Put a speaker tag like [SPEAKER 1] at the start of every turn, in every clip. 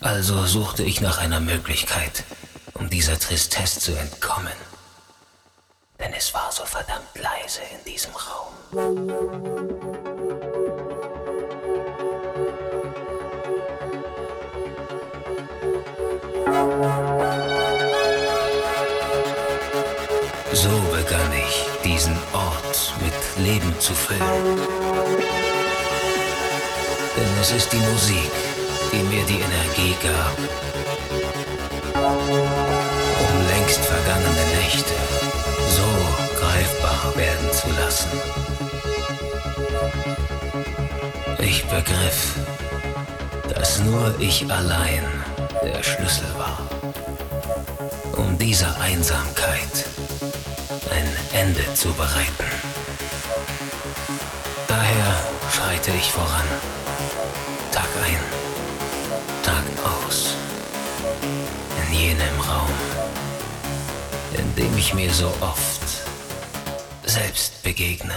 [SPEAKER 1] Also suchte ich nach einer Möglichkeit, um dieser Tristesse zu entkommen. Denn es war so verdammt leise in diesem Raum. So begann ich, diesen Ort mit Leben zu füllen. Denn es ist die Musik, die mir die Energie gab, um längst vergangene Nächte so greifbar werden zu lassen. Ich begriff, dass nur ich allein der Schlüssel war, um dieser Einsamkeit ein Ende zu bereiten. Daher schreite ich voran, Tag ein. Tag aus. In jenem Raum, in dem ich mir so oft selbst begegne.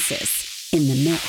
[SPEAKER 2] Genesis in the mix.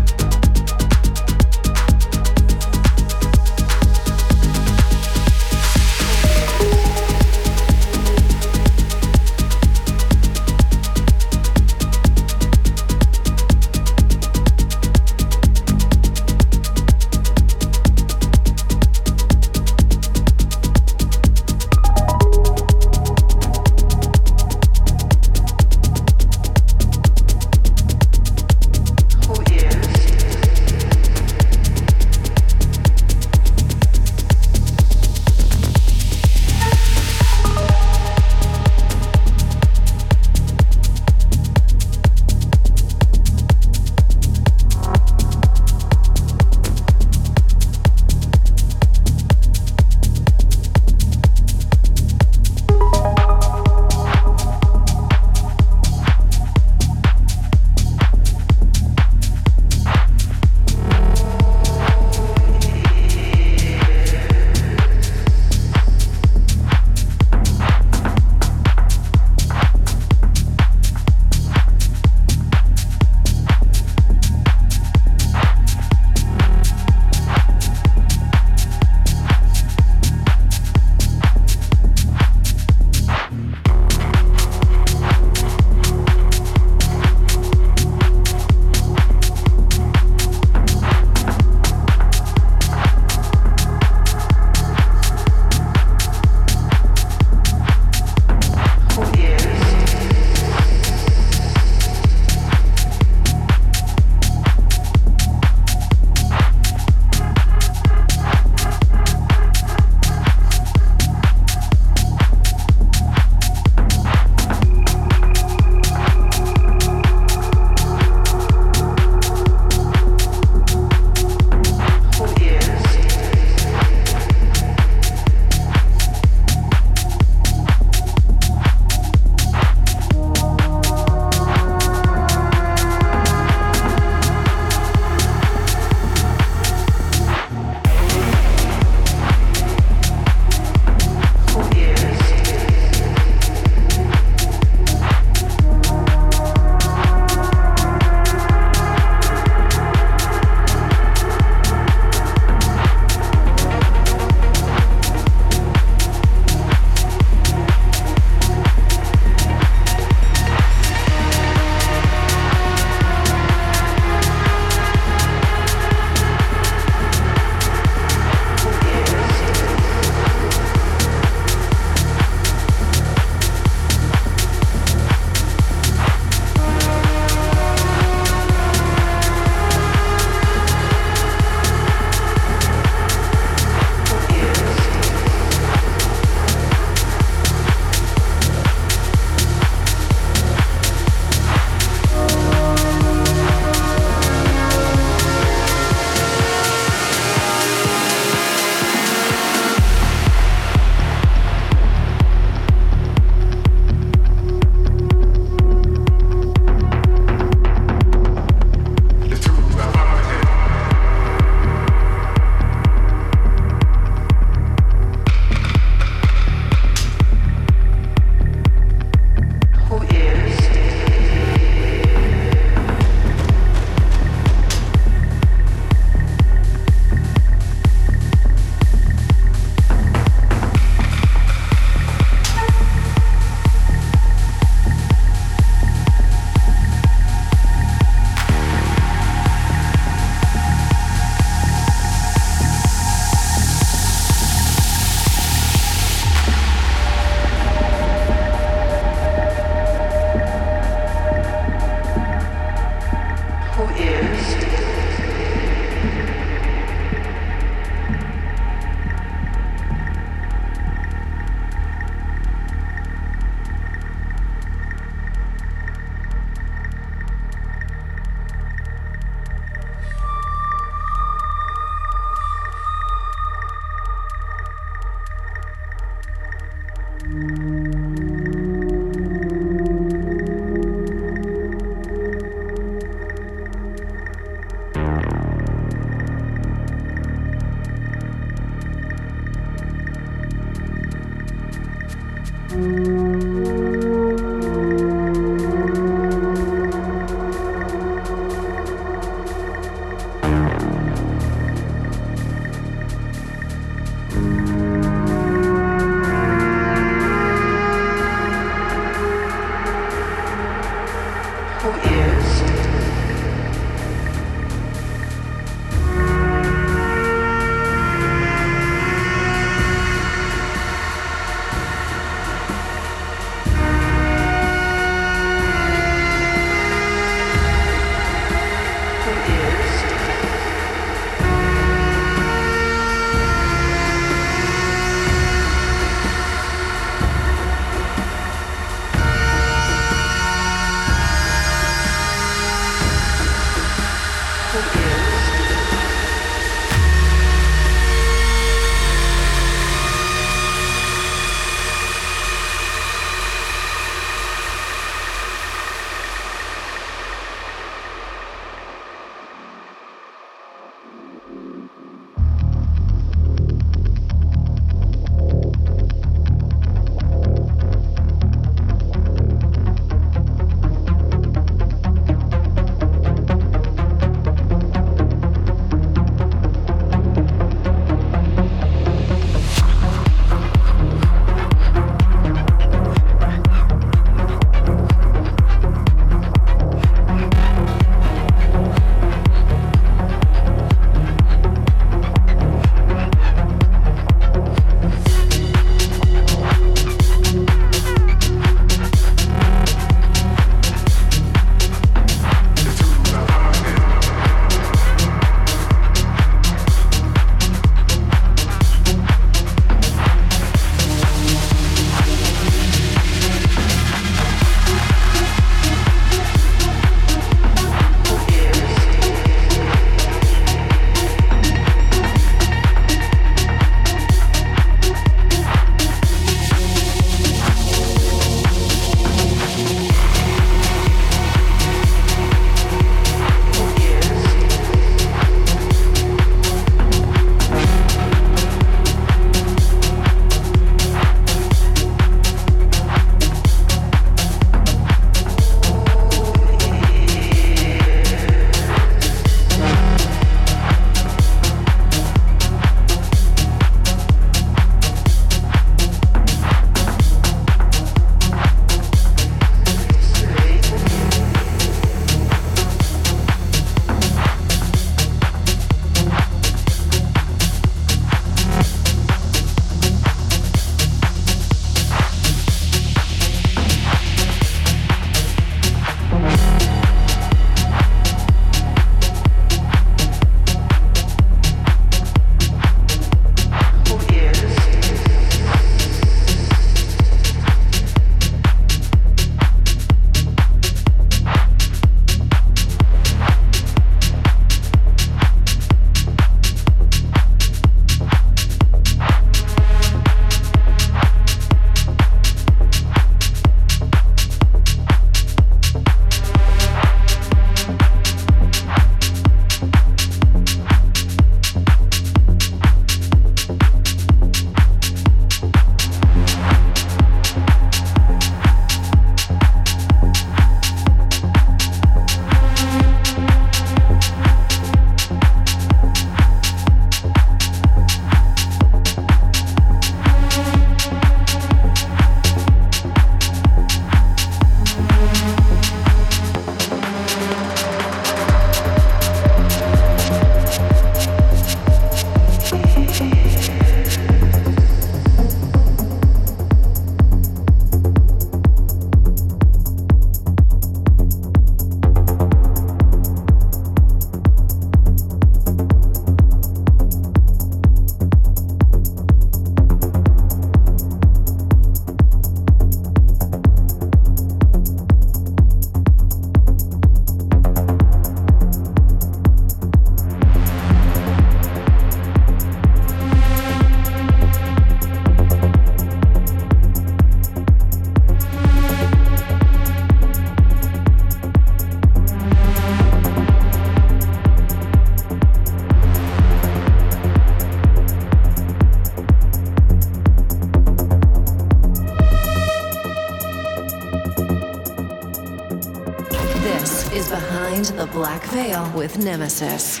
[SPEAKER 3] With Nemesis.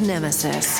[SPEAKER 3] Nemesis.